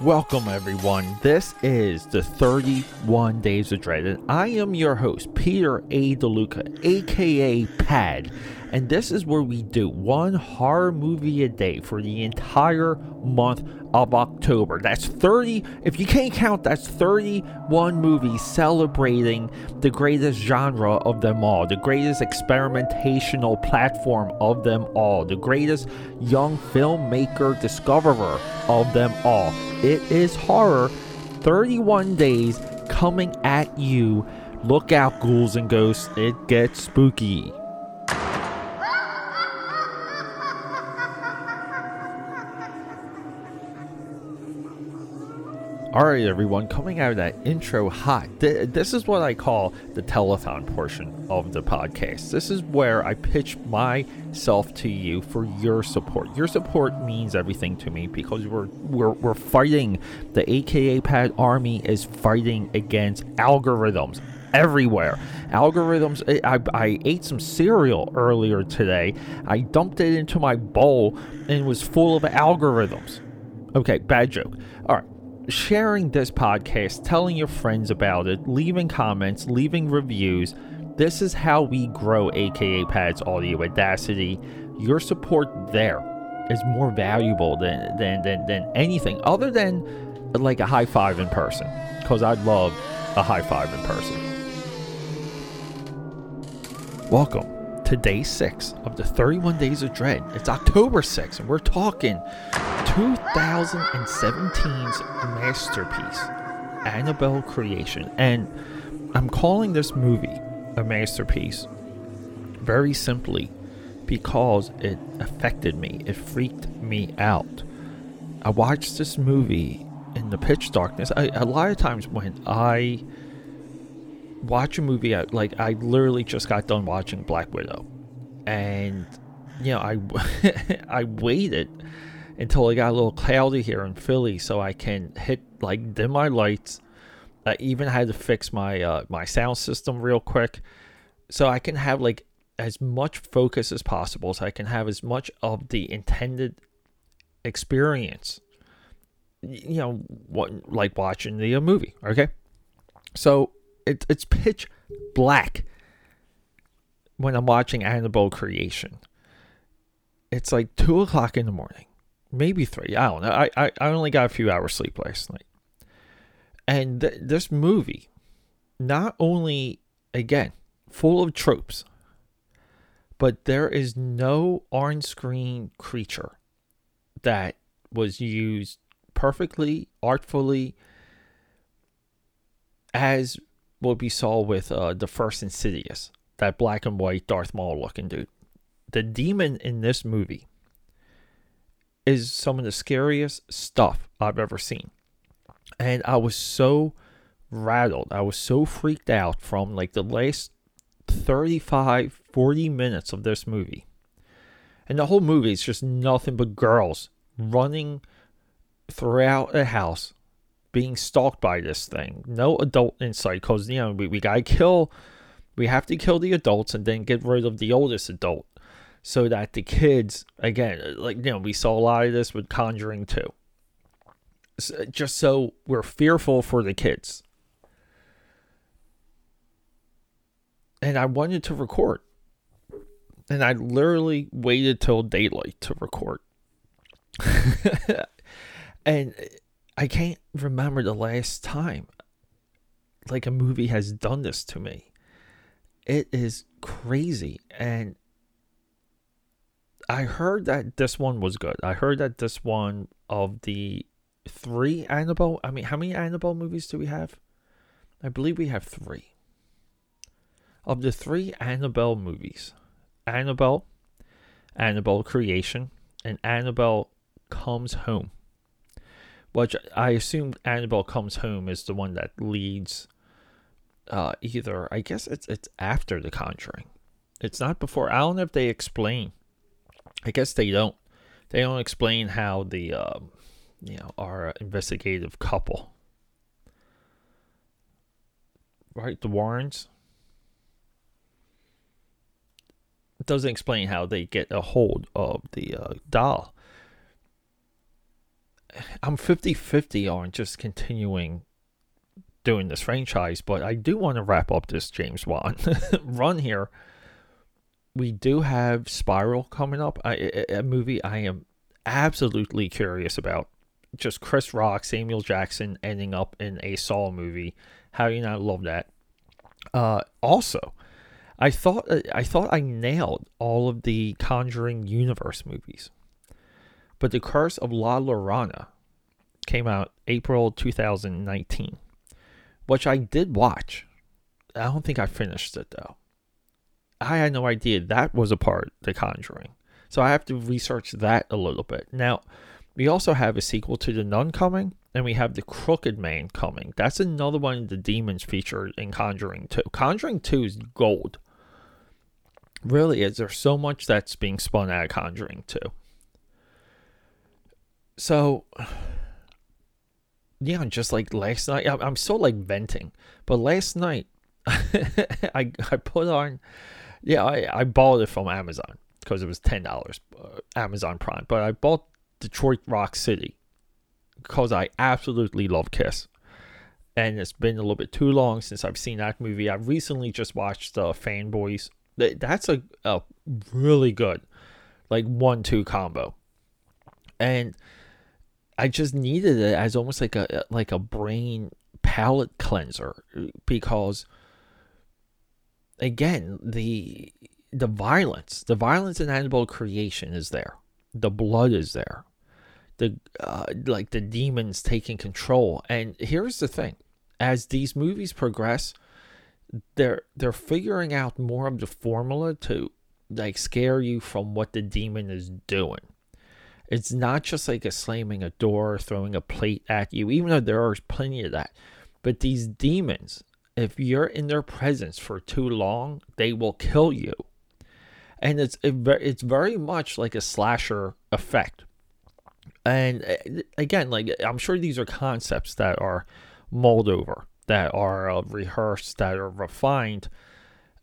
Welcome, everyone. This is the 31 Days of Dread, and I am your host, Peter A. DeLuca, aka Pad. And this is where we do one horror movie a day for the entire month of October. That's 30, if you can't count, that's 31 movies celebrating the greatest genre of them all, the greatest experimentational platform of them all, the greatest young filmmaker discoverer of them all. It is horror. 31 days coming at you. Look out, ghouls and ghosts. It gets spooky. All right, everyone, coming out of that intro hot. Th- this is what I call the telethon portion of the podcast. This is where I pitch myself to you for your support. Your support means everything to me because we're we're, we're fighting. The AKA Pad Army is fighting against algorithms everywhere. Algorithms. Eh, I, I ate some cereal earlier today. I dumped it into my bowl and it was full of algorithms. Okay, bad joke. All right sharing this podcast, telling your friends about it, leaving comments, leaving reviews. This is how we grow AKA Pads Audio Audacity. Your support there is more valuable than than than, than anything other than like a high five in person. Because I'd love a high five in person. Welcome to day six of the 31 Days of Dread. It's October 6th, and we're talking 2017's masterpiece, Annabelle Creation. And I'm calling this movie a masterpiece very simply because it affected me, it freaked me out. I watched this movie in the pitch darkness. I, a lot of times when I watch a movie out like I literally just got done watching Black Widow and you know I I waited until it got a little cloudy here in Philly so I can hit like dim my lights. I even had to fix my uh, my sound system real quick so I can have like as much focus as possible so I can have as much of the intended experience you know what like watching the uh, movie okay? So it, it's pitch black when I'm watching Annabelle Creation. It's like two o'clock in the morning, maybe three. I don't know. I, I, I only got a few hours sleep last night. And th- this movie, not only, again, full of tropes, but there is no on screen creature that was used perfectly, artfully, as what we saw with uh, the first Insidious, that black and white Darth Maul looking dude. The demon in this movie is some of the scariest stuff I've ever seen. And I was so rattled. I was so freaked out from like the last 35, 40 minutes of this movie. And the whole movie is just nothing but girls running throughout a house being stalked by this thing. No adult insight because, you know, we, we got to kill, we have to kill the adults and then get rid of the oldest adult so that the kids, again, like, you know, we saw a lot of this with Conjuring too. Just so we're fearful for the kids. And I wanted to record. And I literally waited till daylight to record. and I can't remember the last time like a movie has done this to me. It is crazy and I heard that this one was good. I heard that this one of the three Annabelle, I mean, how many Annabelle movies do we have? I believe we have 3. Of the 3 Annabelle movies, Annabelle, Annabelle Creation, and Annabelle Comes Home which I assume Annabelle Comes Home is the one that leads uh, either I guess it's it's after the conjuring. It's not before. I don't know if they explain. I guess they don't. They don't explain how the uh, you know our investigative couple, right? The Warrens. Doesn't explain how they get a hold of the uh, doll I'm 50-50 on just continuing doing this franchise, but I do want to wrap up this James Wan run here. We do have Spiral coming up, a, a movie I am absolutely curious about. Just Chris Rock, Samuel Jackson ending up in a Saw movie. How do you not love that? Uh, also, I thought I thought I nailed all of the Conjuring universe movies, but the Curse of La Llorona came out April 2019 which I did watch. I don't think I finished it though. I had no idea that was a part of The Conjuring. So I have to research that a little bit. Now, we also have a sequel to The Nun coming, and we have The Crooked Man coming. That's another one of the demons featured in Conjuring 2. Conjuring 2 is gold. Really is. There's so much that's being spun out of Conjuring 2. So yeah, just like last night, I'm so like venting, but last night I I put on, yeah, I I bought it from Amazon because it was ten dollars, uh, Amazon Prime. But I bought Detroit Rock City because I absolutely love Kiss, and it's been a little bit too long since I've seen that movie. I recently just watched uh, Fanboys. That's a a really good, like one two combo, and I just needed it as almost like a like a brain palate cleanser because again the the violence the violence in Annabelle creation is there. The blood is there. The uh, like the demons taking control. And here's the thing. As these movies progress they're they're figuring out more of the formula to like scare you from what the demon is doing. It's not just like a slamming a door, throwing a plate at you, even though there are plenty of that. But these demons, if you're in their presence for too long, they will kill you. And it's it's very much like a slasher effect. And uh, again, like I'm sure these are concepts that are mulled over, that are uh, rehearsed, that are refined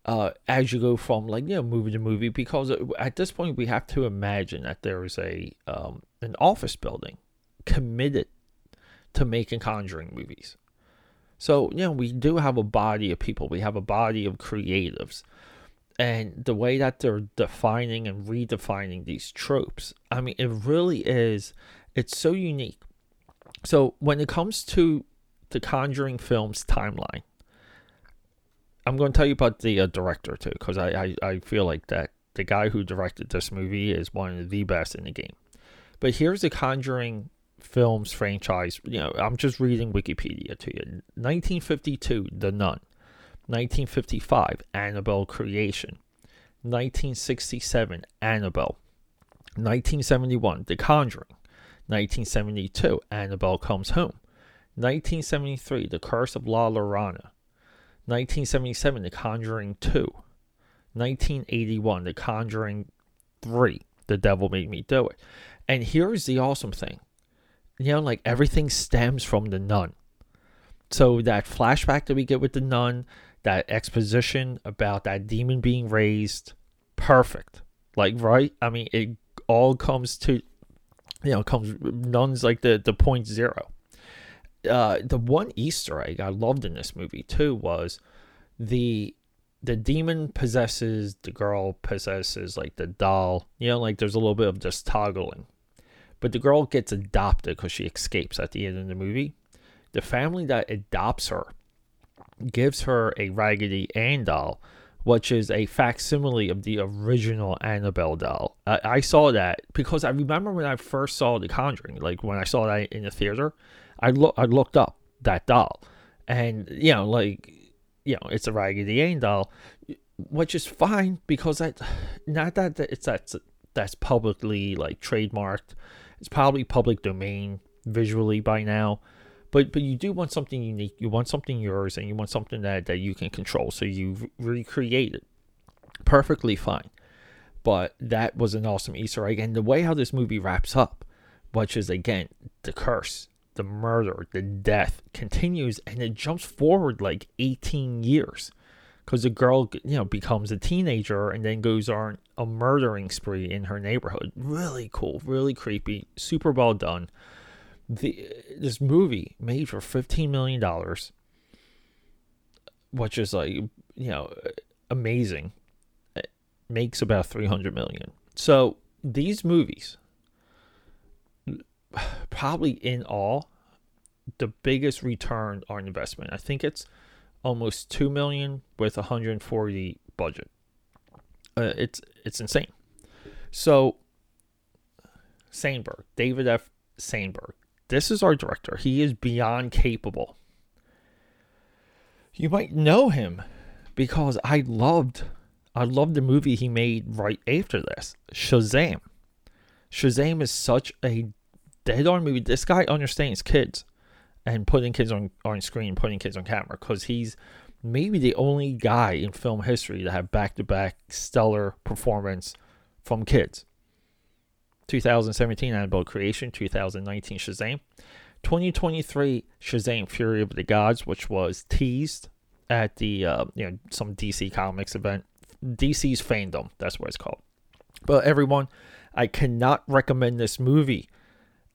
uh, as you go from like you know movie to movie because at this point we have to imagine that there is a um, an office building committed to making conjuring movies so you know we do have a body of people. We have a body of creatives. And the way that they're defining and redefining these tropes i mean it really is it's so unique. So when it comes to the conjuring films timeline I'm going to tell you about the uh, director too, because I, I, I feel like that the guy who directed this movie is one of the best in the game. But here's the Conjuring films franchise. You know, I'm just reading Wikipedia to you. 1952, The Nun. 1955, Annabelle Creation. 1967, Annabelle. 1971, The Conjuring. 1972, Annabelle Comes Home. 1973, The Curse of La Llorona. 1977, The Conjuring 2. 1981, The Conjuring 3. The Devil Made Me Do It. And here's the awesome thing. You know, like everything stems from the nun. So that flashback that we get with the nun, that exposition about that demon being raised, perfect. Like, right? I mean, it all comes to, you know, comes nuns like the the point zero uh, the one Easter egg I loved in this movie too was the the demon possesses the girl possesses like the doll. You know, like there's a little bit of just toggling. But the girl gets adopted because she escapes at the end of the movie. The family that adopts her gives her a Raggedy Ann doll, which is a facsimile of the original Annabelle doll. I, I saw that because I remember when I first saw The Conjuring, like when I saw that in the theater, I look I looked up that doll, and you know like you know it's a Raggedy Ann doll, which is fine because that not that it's that's that's publicly like trademarked. It's probably public domain visually by now. But, but you do want something unique. You want something yours, and you want something that, that you can control. So you recreate it. Perfectly fine. But that was an awesome Easter egg. And the way how this movie wraps up, which is again the curse the murder, the death continues and it jumps forward like 18 years because the girl, you know, becomes a teenager and then goes on a murdering spree in her neighborhood. Really cool, really creepy, super well done. the this movie made for fifteen million dollars, which is like you know amazing. It makes about three hundred million. So these movies, probably in all, the biggest return on investment. I think it's almost two million with 140 budget. Uh, it's it's insane. So Sandberg, David F. Sandberg, this is our director. He is beyond capable. You might know him because I loved I loved the movie he made right after this, Shazam. Shazam is such a dead on movie. This guy understands kids and putting kids on, on screen, putting kids on camera, because he's maybe the only guy in film history to have back to back stellar performance from kids. 2017 Annabelle Creation, 2019 Shazam, 2023 Shazam Fury of the Gods, which was teased at the uh, you know some DC Comics event, DC's FanDome. That's what it's called. But everyone, I cannot recommend this movie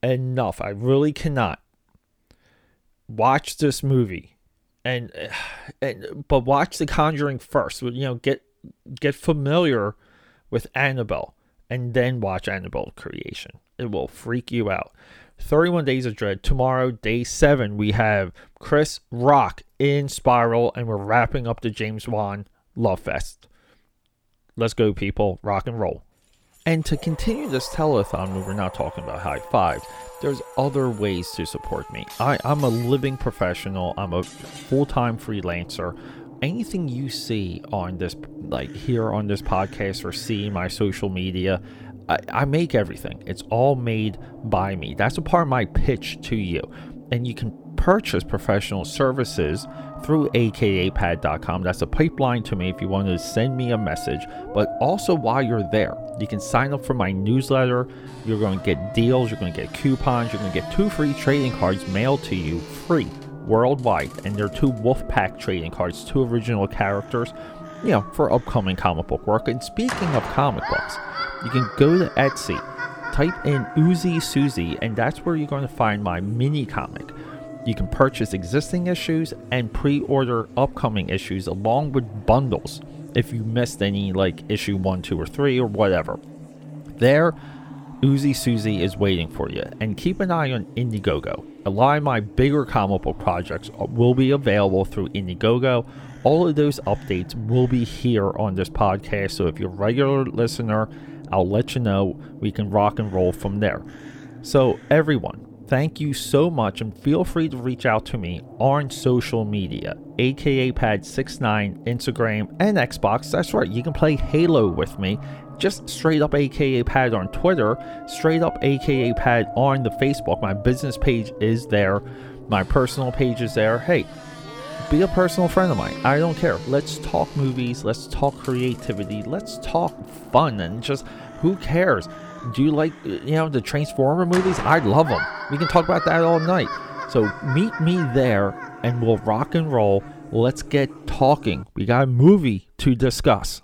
enough. I really cannot. Watch this movie, and and but watch The Conjuring first. You know, get get familiar with Annabelle and then watch Annabelle Creation. It will freak you out. 31 Days of Dread. Tomorrow, day seven, we have Chris Rock in Spiral, and we're wrapping up the James Wan Love Fest. Let's go, people. Rock and roll. And to continue this telethon we're not talking about high fives. there's other ways to support me. I, I'm a living professional, I'm a full time freelancer anything you see on this, like here on this podcast or see my social media, I, I make everything. It's all made by me. That's a part of my pitch to you. And you can purchase professional services through akapad.com. That's a pipeline to me if you want to send me a message. But also, while you're there, you can sign up for my newsletter. You're going to get deals, you're going to get coupons, you're going to get two free trading cards mailed to you free worldwide, and they're two Wolfpack trading cards, two original characters, you know, for upcoming comic book work. And speaking of comic books, you can go to Etsy, type in Uzi Susie, and that's where you're going to find my mini comic. You can purchase existing issues and pre order upcoming issues along with bundles if you missed any, like issue 1, 2, or 3, or whatever. There, Uzi Susie is waiting for you. And keep an eye on Indiegogo. A lot of my bigger comic book projects will be available through Indiegogo. All of those updates will be here on this podcast. So if you're a regular listener, I'll let you know. We can rock and roll from there. So, everyone, thank you so much and feel free to reach out to me on social media aka pad69 instagram and xbox that's right you can play halo with me just straight up aka pad on Twitter, straight up aka pad on the Facebook. My business page is there, my personal page is there. Hey, be a personal friend of mine. I don't care. Let's talk movies, let's talk creativity, let's talk fun, and just who cares? Do you like, you know, the Transformer movies? I love them. We can talk about that all night. So meet me there and we'll rock and roll. Let's get talking. We got a movie to discuss.